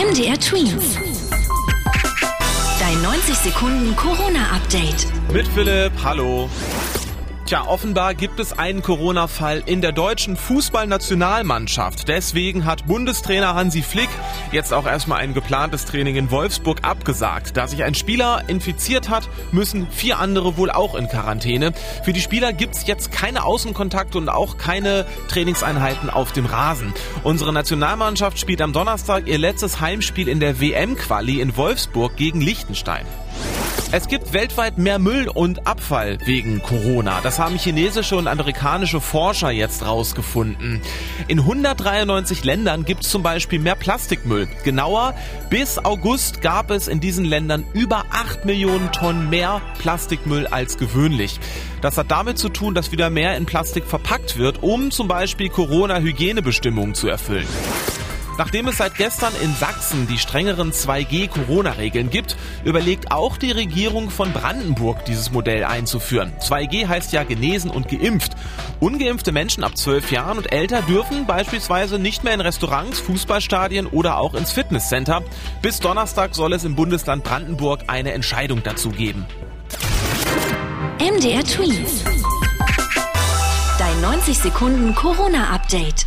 MDR Twins. Dein 90 Sekunden Corona-Update. Mit Philipp, hallo. Tja, offenbar gibt es einen Corona-Fall in der deutschen Fußballnationalmannschaft. Deswegen hat Bundestrainer Hansi Flick jetzt auch erstmal ein geplantes Training in Wolfsburg abgesagt. Da sich ein Spieler infiziert hat, müssen vier andere wohl auch in Quarantäne. Für die Spieler gibt's jetzt keine Außenkontakte und auch keine Trainingseinheiten auf dem Rasen. Unsere Nationalmannschaft spielt am Donnerstag ihr letztes Heimspiel in der WM-Quali in Wolfsburg gegen Liechtenstein. Es gibt weltweit mehr Müll und Abfall wegen Corona. Das haben chinesische und amerikanische Forscher jetzt rausgefunden. In 193 Ländern gibt es zum Beispiel mehr Plastikmüll. Genauer, bis August gab es in diesen Ländern über 8 Millionen Tonnen mehr Plastikmüll als gewöhnlich. Das hat damit zu tun, dass wieder mehr in Plastik verpackt wird, um zum Beispiel Corona-Hygienebestimmungen zu erfüllen. Nachdem es seit gestern in Sachsen die strengeren 2G-Corona-Regeln gibt, überlegt auch die Regierung von Brandenburg, dieses Modell einzuführen. 2G heißt ja genesen und geimpft. Ungeimpfte Menschen ab 12 Jahren und älter dürfen beispielsweise nicht mehr in Restaurants, Fußballstadien oder auch ins Fitnesscenter. Bis Donnerstag soll es im Bundesland Brandenburg eine Entscheidung dazu geben. MDR Twins. Dein 90 Sekunden Corona-Update.